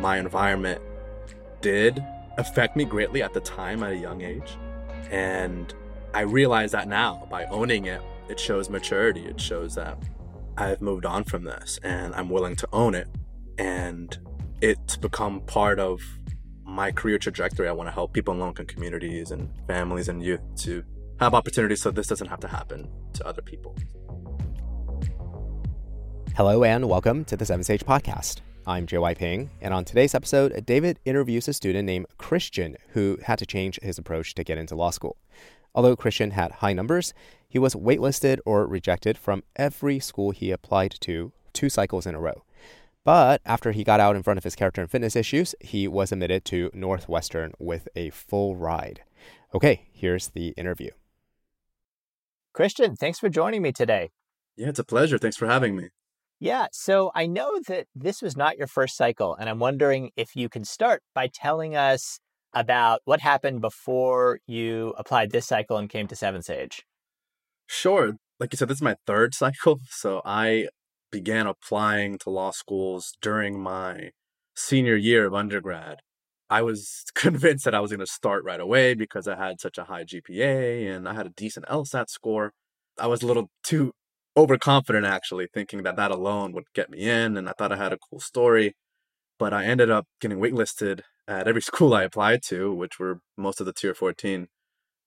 my environment did affect me greatly at the time at a young age. And I realize that now by owning it, it shows maturity. It shows that I've moved on from this and I'm willing to own it. And it's become part of my career trajectory. I want to help people in low income communities and families and youth to have opportunities so this doesn't have to happen to other people. Hello and welcome to the Seven Sage Podcast. I'm JY Ping, and on today's episode, David interviews a student named Christian who had to change his approach to get into law school. Although Christian had high numbers, he was waitlisted or rejected from every school he applied to two cycles in a row. But after he got out in front of his character and fitness issues, he was admitted to Northwestern with a full ride. Okay, here's the interview. Christian, thanks for joining me today. Yeah, it's a pleasure. Thanks for having me. Yeah, so I know that this was not your first cycle, and I'm wondering if you can start by telling us about what happened before you applied this cycle and came to Seven Sage. Sure. Like you said, this is my third cycle. So I began applying to law schools during my senior year of undergrad. I was convinced that I was going to start right away because I had such a high GPA and I had a decent LSAT score. I was a little too overconfident actually, thinking that that alone would get me in, and I thought I had a cool story. But I ended up getting waitlisted at every school I applied to, which were most of the tier 14,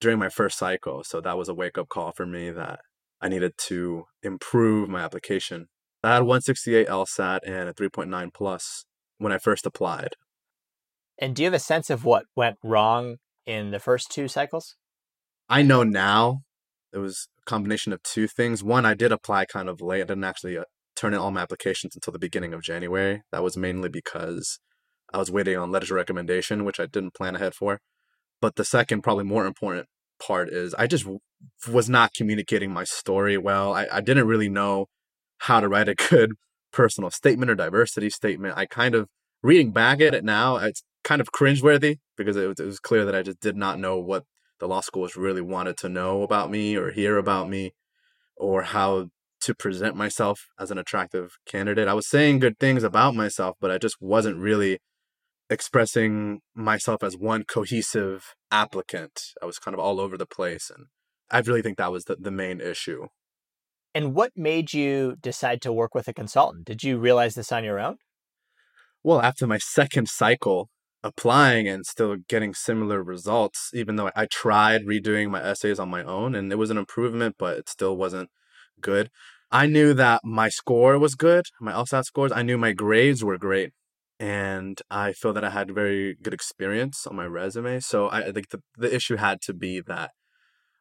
during my first cycle. So that was a wake up call for me that I needed to improve my application. I had 168 LSAT and a 3.9 plus when I first applied. And do you have a sense of what went wrong in the first two cycles? I know now it was combination of two things. One, I did apply kind of late. I didn't actually uh, turn in all my applications until the beginning of January. That was mainly because I was waiting on letters of recommendation, which I didn't plan ahead for. But the second, probably more important part is I just was not communicating my story well. I, I didn't really know how to write a good personal statement or diversity statement. I kind of, reading back at it now, it's kind of cringeworthy because it was, it was clear that I just did not know what the law schools really wanted to know about me or hear about me or how to present myself as an attractive candidate. I was saying good things about myself, but I just wasn't really expressing myself as one cohesive applicant. I was kind of all over the place. And I really think that was the, the main issue. And what made you decide to work with a consultant? Did you realize this on your own? Well, after my second cycle, applying and still getting similar results, even though I tried redoing my essays on my own and it was an improvement, but it still wasn't good. I knew that my score was good, my LSAT scores. I knew my grades were great. And I feel that I had very good experience on my resume. So I think the, the issue had to be that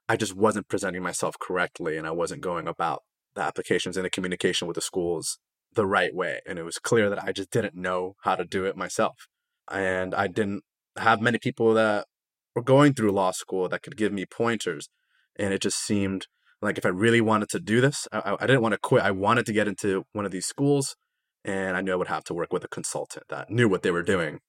I just wasn't presenting myself correctly and I wasn't going about the applications and the communication with the schools the right way. And it was clear that I just didn't know how to do it myself and I didn't have many people that were going through law school that could give me pointers. And it just seemed like if I really wanted to do this, I, I didn't want to quit. I wanted to get into one of these schools, and I knew I would have to work with a consultant that knew what they were doing.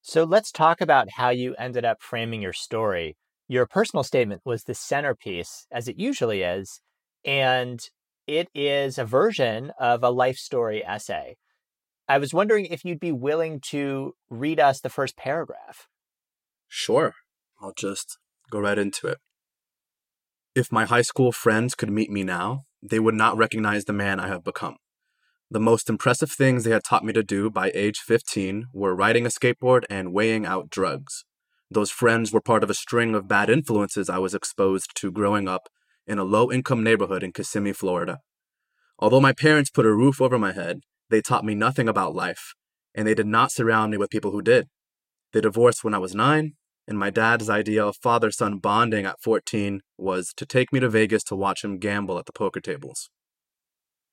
So let's talk about how you ended up framing your story. Your personal statement was the centerpiece, as it usually is, and it is a version of a life story essay. I was wondering if you'd be willing to read us the first paragraph. Sure. I'll just go right into it. If my high school friends could meet me now, they would not recognize the man I have become. The most impressive things they had taught me to do by age 15 were riding a skateboard and weighing out drugs. Those friends were part of a string of bad influences I was exposed to growing up in a low income neighborhood in Kissimmee, Florida. Although my parents put a roof over my head, they taught me nothing about life, and they did not surround me with people who did. They divorced when I was nine, and my dad's idea of father son bonding at 14 was to take me to Vegas to watch him gamble at the poker tables.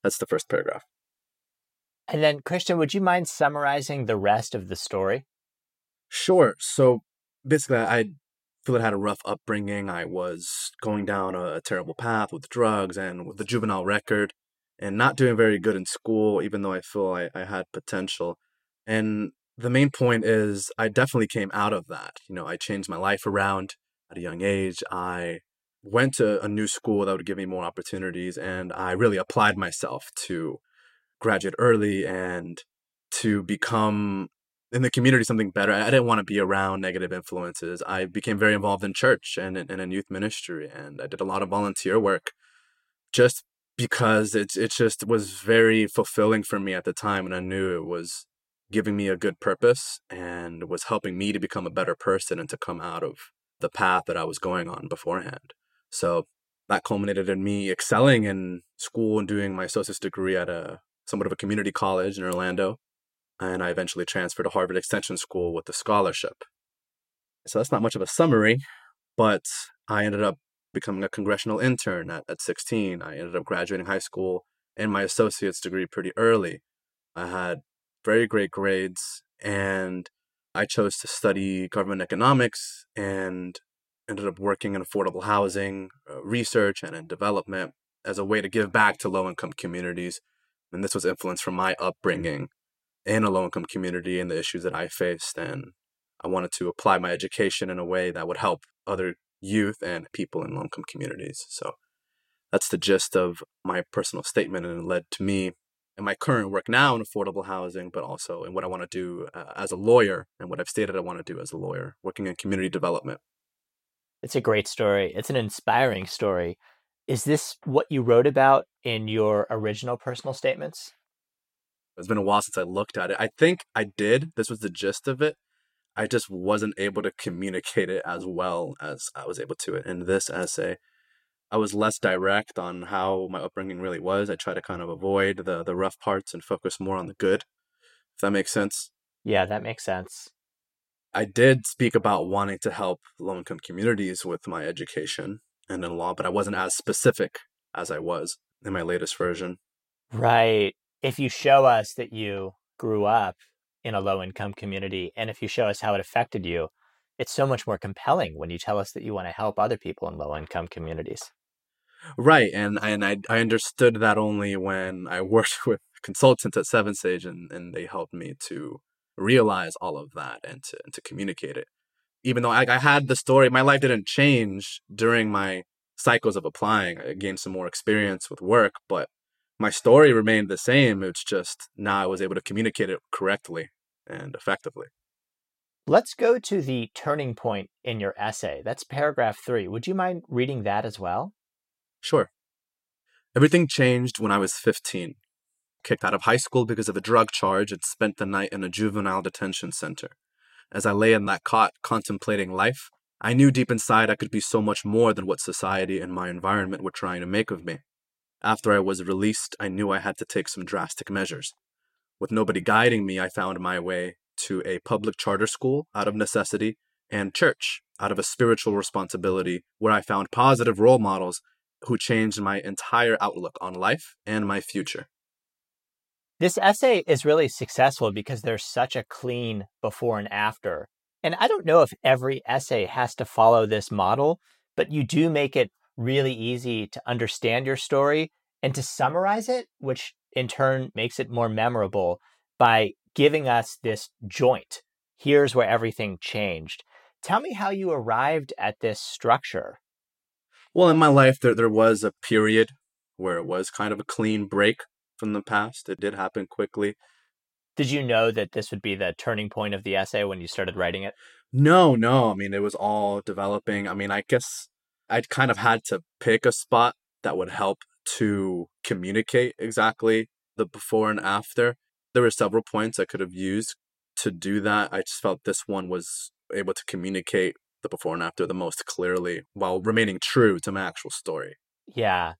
That's the first paragraph. And then, Christian, would you mind summarizing the rest of the story? Sure. So basically, I feel I had a rough upbringing. I was going down a, a terrible path with drugs and with the juvenile record and not doing very good in school, even though I feel I, I had potential. And the main point is I definitely came out of that. You know, I changed my life around at a young age. I went to a new school that would give me more opportunities and I really applied myself to graduate early and to become in the community something better. I didn't want to be around negative influences. I became very involved in church and in, in youth ministry, and I did a lot of volunteer work just because it, it just was very fulfilling for me at the time. And I knew it was giving me a good purpose and was helping me to become a better person and to come out of the path that I was going on beforehand. So that culminated in me excelling in school and doing my associate's degree at a somewhat of a community college in Orlando. And I eventually transferred to Harvard Extension School with a scholarship. So that's not much of a summary, but I ended up becoming a congressional intern at, at 16. I ended up graduating high school and my associate's degree pretty early. I had very great grades and I chose to study government economics and ended up working in affordable housing, uh, research, and in development as a way to give back to low income communities. And this was influenced from my upbringing in a low income community and the issues that I faced. And I wanted to apply my education in a way that would help other youth and people in low income communities. So that's the gist of my personal statement, and it led to me and my current work now in affordable housing, but also in what I want to do uh, as a lawyer and what I've stated I want to do as a lawyer, working in community development. It's a great story. It's an inspiring story. Is this what you wrote about in your original personal statements? It's been a while since I looked at it. I think I did. This was the gist of it. I just wasn't able to communicate it as well as I was able to it in this essay. I was less direct on how my upbringing really was. I try to kind of avoid the the rough parts and focus more on the good. If that makes sense. Yeah, that makes sense. I did speak about wanting to help low income communities with my education and in law, but I wasn't as specific as I was in my latest version. Right. If you show us that you grew up in a low income community and if you show us how it affected you, it's so much more compelling when you tell us that you want to help other people in low income communities. Right, and and I I understood that only when I worked with consultants at Seven Sage, and and they helped me to realize all of that and to and to communicate it. Even though I, I had the story, my life didn't change during my cycles of applying. I gained some more experience with work, but my story remained the same. It's just now I was able to communicate it correctly and effectively. Let's go to the turning point in your essay. That's paragraph three. Would you mind reading that as well? Sure. Everything changed when I was 15. Kicked out of high school because of a drug charge and spent the night in a juvenile detention center. As I lay in that cot contemplating life, I knew deep inside I could be so much more than what society and my environment were trying to make of me. After I was released, I knew I had to take some drastic measures. With nobody guiding me, I found my way to a public charter school out of necessity and church out of a spiritual responsibility where I found positive role models who changed my entire outlook on life and my future. This essay is really successful because there's such a clean before and after. And I don't know if every essay has to follow this model, but you do make it really easy to understand your story and to summarize it, which in turn makes it more memorable by giving us this joint. Here's where everything changed. Tell me how you arrived at this structure. Well, in my life, there, there was a period where it was kind of a clean break from the past. It did happen quickly. Did you know that this would be the turning point of the essay when you started writing it? No, no. I mean, it was all developing. I mean, I guess I'd kind of had to pick a spot that would help to communicate exactly the before and after. There were several points I could have used to do that. I just felt this one was able to communicate the before and after the most clearly while remaining true to my actual story. Yeah.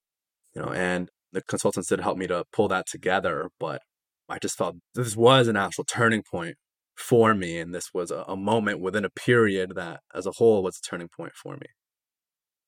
You know, and the consultants did help me to pull that together, but I just felt this was an actual turning point for me. And this was a, a moment within a period that as a whole was a turning point for me.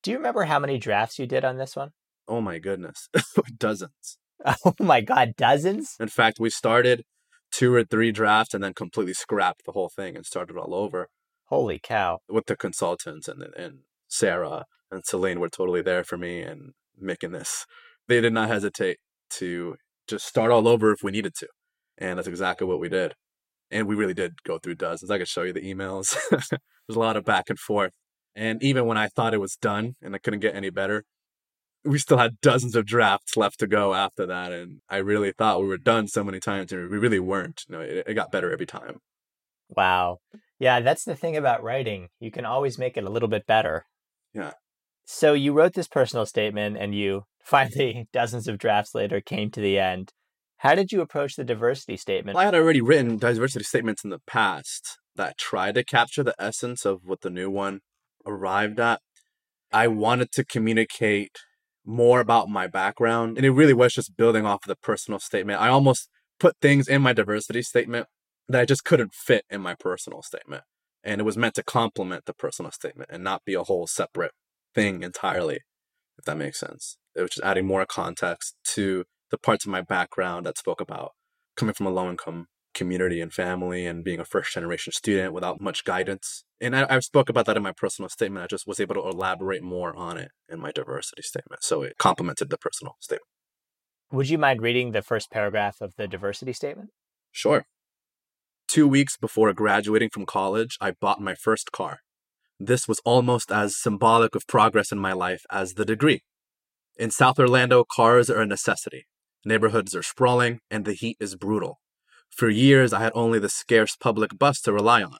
Do you remember how many drafts you did on this one? Oh my goodness, dozens. Oh my God, dozens? In fact, we started two or three drafts and then completely scrapped the whole thing and started all over. Holy cow. With the consultants and, and Sarah and Celine were totally there for me and making this. They did not hesitate to just start all over if we needed to. And that's exactly what we did. And we really did go through dozens. I could show you the emails. There's a lot of back and forth. And even when I thought it was done and I couldn't get any better, we still had dozens of drafts left to go after that. And I really thought we were done so many times, and we really weren't. You know, it, it got better every time. Wow. Yeah, that's the thing about writing. You can always make it a little bit better. Yeah. So you wrote this personal statement and you finally, dozens of drafts later, came to the end. How did you approach the diversity statement? I had already written diversity statements in the past that tried to capture the essence of what the new one arrived at. I wanted to communicate more about my background, and it really was just building off of the personal statement. I almost put things in my diversity statement that I just couldn't fit in my personal statement. And it was meant to complement the personal statement and not be a whole separate thing entirely, if that makes sense. It was just adding more context to the parts of my background that spoke about coming from a low income community and family and being a first generation student without much guidance. And I, I spoke about that in my personal statement. I just was able to elaborate more on it in my diversity statement. So it complemented the personal statement. Would you mind reading the first paragraph of the diversity statement? Sure. Two weeks before graduating from college, I bought my first car. This was almost as symbolic of progress in my life as the degree. In South Orlando, cars are a necessity. Neighborhoods are sprawling, and the heat is brutal. For years, I had only the scarce public bus to rely on.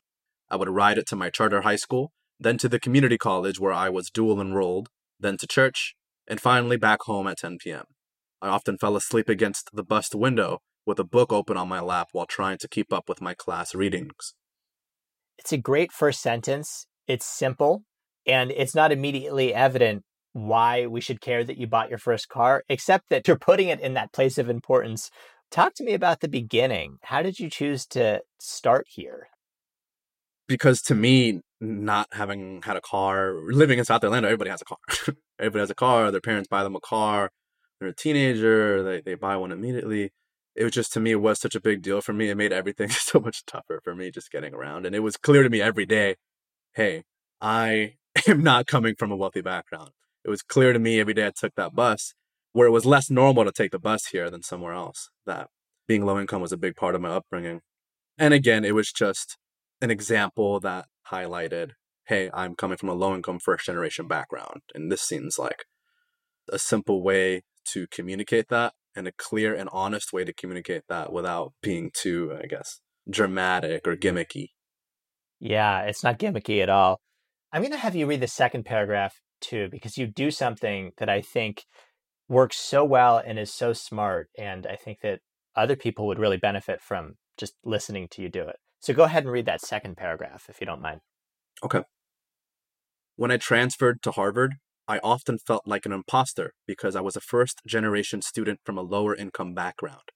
I would ride it to my charter high school, then to the community college where I was dual enrolled, then to church, and finally back home at 10 p.m. I often fell asleep against the bus window with a book open on my lap while trying to keep up with my class readings. It's a great first sentence. It's simple, and it's not immediately evident why we should care that you bought your first car, except that you're putting it in that place of importance. Talk to me about the beginning. How did you choose to start here? Because to me, not having had a car, living in South Orlando, everybody has a car. everybody has a car. Their parents buy them a car. They're a teenager. They, they buy one immediately. It was just to me, it was such a big deal for me. It made everything so much tougher for me just getting around. And it was clear to me every day hey, I am not coming from a wealthy background it was clear to me every day I took that bus where it was less normal to take the bus here than somewhere else. That being low income was a big part of my upbringing. And again, it was just an example that highlighted hey, I'm coming from a low income first generation background. And this seems like a simple way to communicate that and a clear and honest way to communicate that without being too, I guess, dramatic or gimmicky. Yeah, it's not gimmicky at all. I'm going to have you read the second paragraph too, because you do something that I think works so well and is so smart. And I think that other people would really benefit from just listening to you do it. So go ahead and read that second paragraph if you don't mind. Okay. When I transferred to Harvard, I often felt like an imposter because I was a first generation student from a lower income background.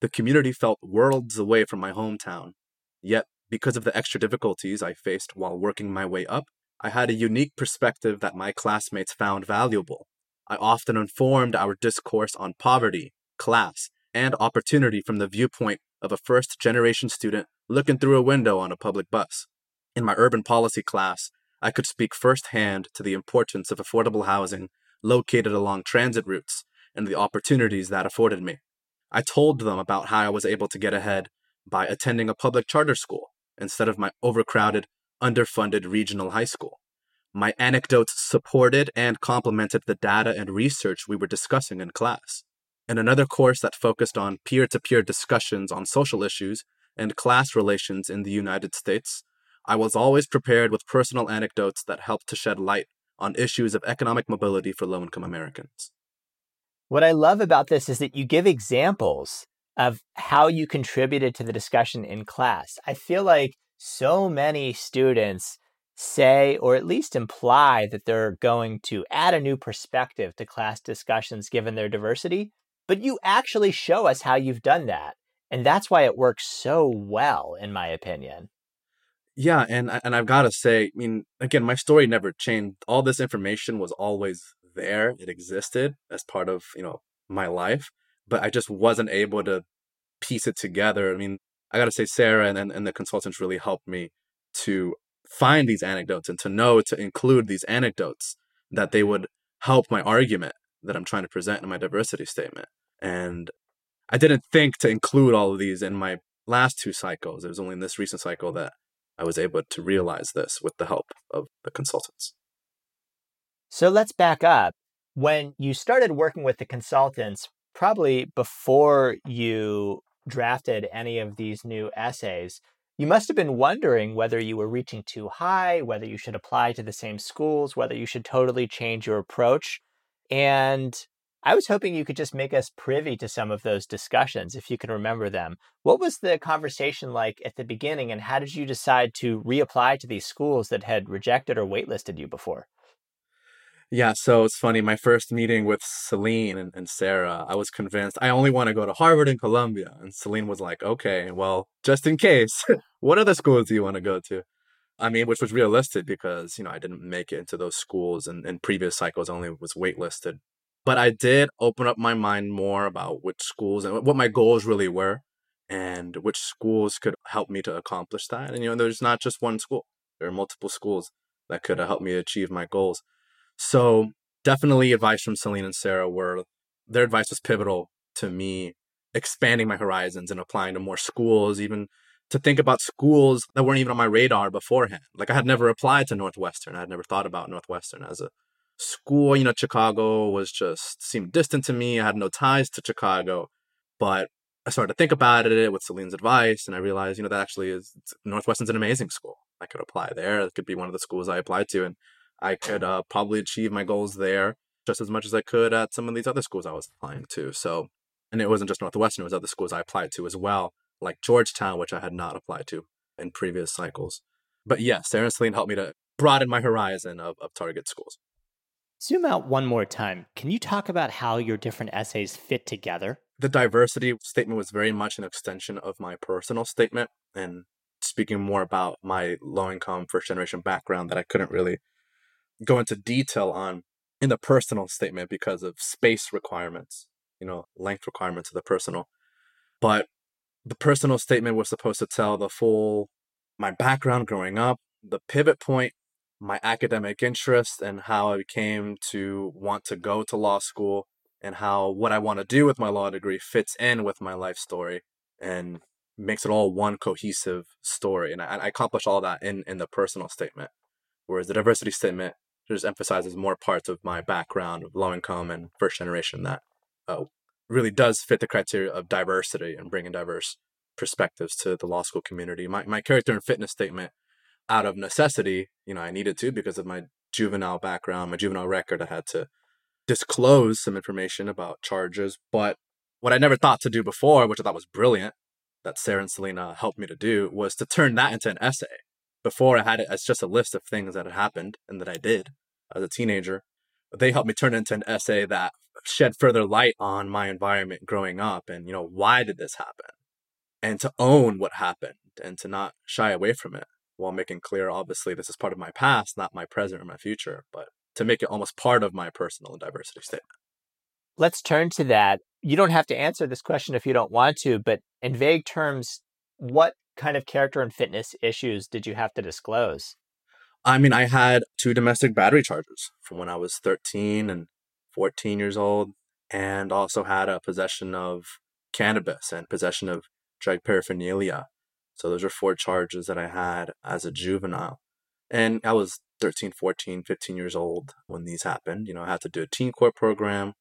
The community felt worlds away from my hometown. Yet, because of the extra difficulties I faced while working my way up, I had a unique perspective that my classmates found valuable. I often informed our discourse on poverty, class, and opportunity from the viewpoint of a first generation student looking through a window on a public bus. In my urban policy class, I could speak firsthand to the importance of affordable housing located along transit routes and the opportunities that afforded me. I told them about how I was able to get ahead by attending a public charter school instead of my overcrowded underfunded regional high school. My anecdotes supported and complemented the data and research we were discussing in class. In another course that focused on peer to peer discussions on social issues and class relations in the United States, I was always prepared with personal anecdotes that helped to shed light on issues of economic mobility for low income Americans. What I love about this is that you give examples of how you contributed to the discussion in class. I feel like so many students say or at least imply that they're going to add a new perspective to class discussions given their diversity, but you actually show us how you've done that. And that's why it works so well, in my opinion. Yeah, and and I've got to say, I mean, again, my story never changed. All this information was always there. It existed as part of you know my life, but I just wasn't able to piece it together. I mean, I got to say, Sarah and, and, and the consultants really helped me to find these anecdotes and to know to include these anecdotes that they would help my argument that I'm trying to present in my diversity statement. And I didn't think to include all of these in my last two cycles. It was only in this recent cycle that I was able to realize this with the help of the consultants. So let's back up. When you started working with the consultants, probably before you drafted any of these new essays, you must have been wondering whether you were reaching too high, whether you should apply to the same schools, whether you should totally change your approach. And I was hoping you could just make us privy to some of those discussions, if you can remember them. What was the conversation like at the beginning, and how did you decide to reapply to these schools that had rejected or waitlisted you before? Yeah, so it's funny. My first meeting with Celine and, and Sarah, I was convinced I only want to go to Harvard and Columbia. And Celine was like, okay, well, just in case, what other schools do you want to go to? I mean, which was realistic because, you know, I didn't make it into those schools and in previous cycles only was waitlisted. But I did open up my mind more about which schools and what my goals really were and which schools could help me to accomplish that. And, you know, there's not just one school, there are multiple schools that could help me achieve my goals. So definitely advice from Celine and Sarah were their advice was pivotal to me expanding my horizons and applying to more schools, even to think about schools that weren't even on my radar beforehand. Like I had never applied to Northwestern. I had never thought about Northwestern as a school. You know, Chicago was just seemed distant to me. I had no ties to Chicago, but I started to think about it with Celine's advice, and I realized, you know, that actually is Northwestern's an amazing school. I could apply there. It could be one of the schools I applied to, and I could uh, probably achieve my goals there just as much as I could at some of these other schools I was applying to. So, and it wasn't just Northwestern; it was other schools I applied to as well, like Georgetown, which I had not applied to in previous cycles. But yes, Sarah and Celine helped me to broaden my horizon of, of target schools. Zoom out one more time. Can you talk about how your different essays fit together? The diversity statement was very much an extension of my personal statement and speaking more about my low income first generation background that I couldn't really go into detail on in the personal statement because of space requirements, you know, length requirements of the personal. But the personal statement was supposed to tell the full my background growing up, the pivot point, my academic interest, and how I came to want to go to law school, and how what I want to do with my law degree fits in with my life story and makes it all one cohesive story. And I, I accomplish all that in, in the personal statement. Whereas the diversity statement just emphasizes more parts of my background of low income and first generation that uh, really does fit the criteria of diversity and bringing diverse perspectives to the law school community. My, my character and fitness statement, out of necessity, you know, I needed to because of my juvenile background, my juvenile record, I had to disclose some information about charges. But what I never thought to do before, which I thought was brilliant, that Sarah and Celine helped me to do, was to turn that into an essay. Before I had it as just a list of things that had happened and that I did as a teenager. They helped me turn it into an essay that shed further light on my environment growing up and, you know, why did this happen? And to own what happened and to not shy away from it while making clear, obviously, this is part of my past, not my present or my future, but to make it almost part of my personal diversity statement. Let's turn to that. You don't have to answer this question if you don't want to, but in vague terms, what kind of character and fitness issues did you have to disclose? I mean, I had two domestic battery charges from when I was 13 and 14 years old, and also had a possession of cannabis and possession of drug paraphernalia. So those are four charges that I had as a juvenile. And I was 13, 14, 15 years old when these happened. You know, I had to do a teen court program.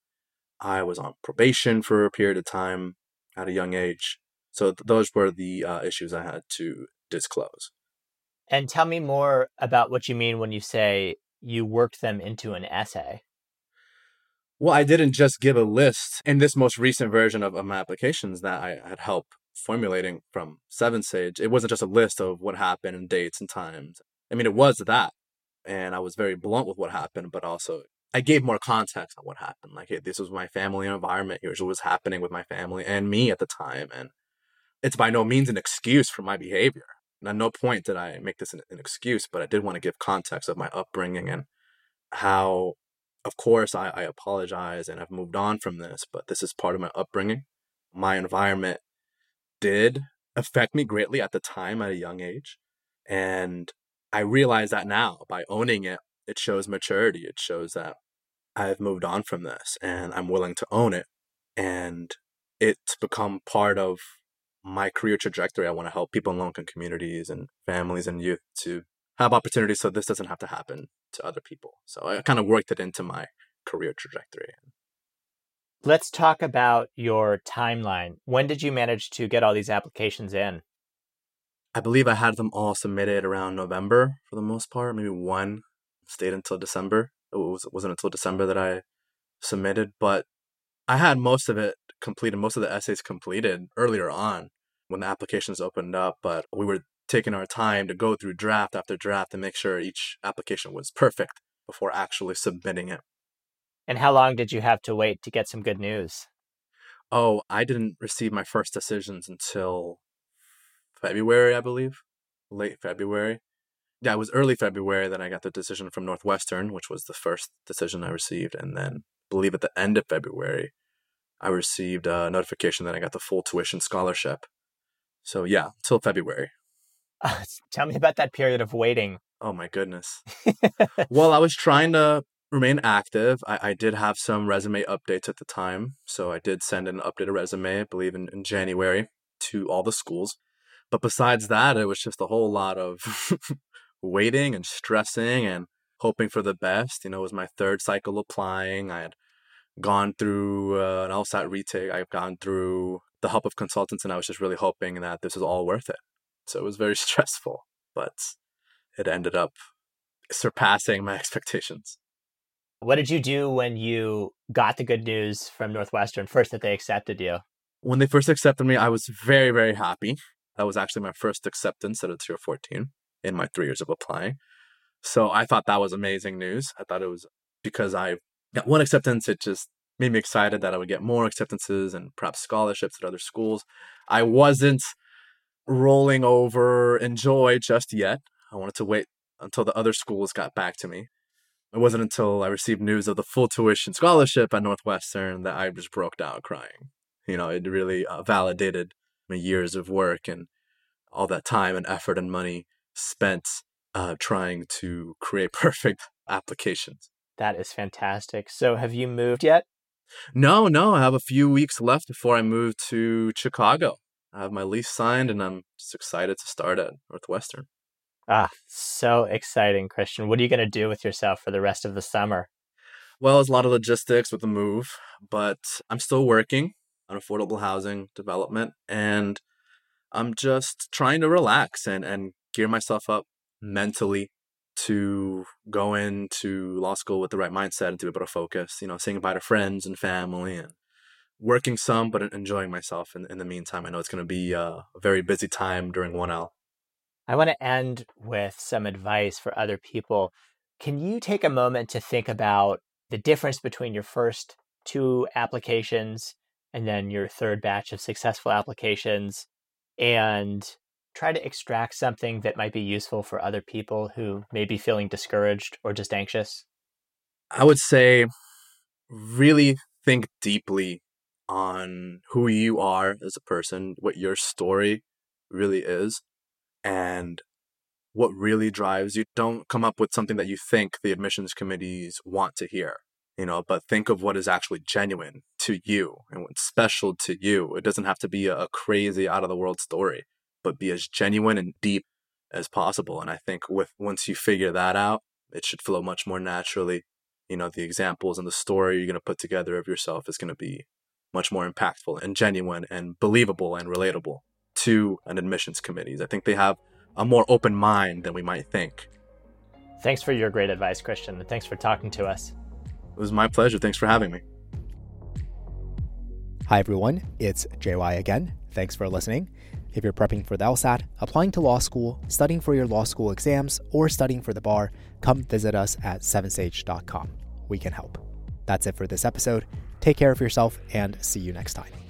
I was on probation for a period of time at a young age. So th- those were the uh, issues I had to disclose. And tell me more about what you mean when you say you worked them into an essay. Well, I didn't just give a list in this most recent version of, of my applications that I had help formulating from Seven Sage. It wasn't just a list of what happened and dates and times. I mean, it was that. And I was very blunt with what happened, but also I gave more context on what happened. Like, hey, this was my family environment. Here's what was happening with my family and me at the time. And it's by no means an excuse for my behavior. And at no point did I make this an, an excuse, but I did want to give context of my upbringing and how, of course, I, I apologize and I've moved on from this, but this is part of my upbringing. My environment did affect me greatly at the time at a young age. And I realize that now by owning it, it shows maturity. It shows that I've moved on from this and I'm willing to own it. And it's become part of my career trajectory. I want to help people in low income communities and families and youth to have opportunities so this doesn't have to happen to other people. So I kind of worked it into my career trajectory. Let's talk about your timeline. When did you manage to get all these applications in? I believe I had them all submitted around November for the most part. Maybe one stayed until December. It was, wasn't until December that I submitted, but I had most of it completed, most of the essays completed earlier on when the applications opened up. But we were taking our time to go through draft after draft to make sure each application was perfect before actually submitting it. And how long did you have to wait to get some good news? Oh, I didn't receive my first decisions until February, I believe, late February. Yeah, it was early February that I got the decision from Northwestern, which was the first decision I received. And then, I believe at the end of February, I received a notification that I got the full tuition scholarship. So, yeah, until February. Uh, tell me about that period of waiting. Oh, my goodness. well, I was trying to remain active. I, I did have some resume updates at the time. So, I did send an updated resume, I believe, in, in January to all the schools. But besides that, it was just a whole lot of waiting and stressing and hoping for the best. You know, it was my third cycle applying. I had gone through uh, an LSAT retake. I've gone through the help of consultants, and I was just really hoping that this was all worth it. So it was very stressful, but it ended up surpassing my expectations. What did you do when you got the good news from Northwestern first that they accepted you? When they first accepted me, I was very, very happy. That was actually my first acceptance at a tier 14 in my three years of applying. So I thought that was amazing news. I thought it was because I got one acceptance, it just made me excited that I would get more acceptances and perhaps scholarships at other schools. I wasn't rolling over in joy just yet. I wanted to wait until the other schools got back to me. It wasn't until I received news of the full tuition scholarship at Northwestern that I just broke down crying. You know, it really uh, validated my years of work and all that time and effort and money spent uh, trying to create perfect applications. That is fantastic. So, have you moved yet? No, no. I have a few weeks left before I move to Chicago. I have my lease signed and I'm just excited to start at Northwestern. Ah, so exciting, Christian. What are you going to do with yourself for the rest of the summer? Well, it's a lot of logistics with the move, but I'm still working on affordable housing development and I'm just trying to relax and, and gear myself up mentally to go into law school with the right mindset and to be able to focus, you know, saying goodbye to friends and family and working some, but enjoying myself in, in the meantime. I know it's going to be uh, a very busy time during 1L. I want to end with some advice for other people. Can you take a moment to think about the difference between your first two applications and then your third batch of successful applications and try to extract something that might be useful for other people who may be feeling discouraged or just anxious? I would say really think deeply on who you are as a person, what your story really is, and what really drives you. Don't come up with something that you think the admissions committees want to hear, you know, but think of what is actually genuine to you and what's special to you. It doesn't have to be a crazy out of the world story but be as genuine and deep as possible. And I think with once you figure that out, it should flow much more naturally. You know, the examples and the story you're going to put together of yourself is going to be much more impactful and genuine and believable and relatable to an admissions committees. I think they have a more open mind than we might think. Thanks for your great advice, Christian, and thanks for talking to us. It was my pleasure. Thanks for having me. Hi, everyone. It's JY again. Thanks for listening. If you're prepping for the LSAT, applying to law school, studying for your law school exams, or studying for the bar, come visit us at sevensage.com. We can help. That's it for this episode. Take care of yourself and see you next time.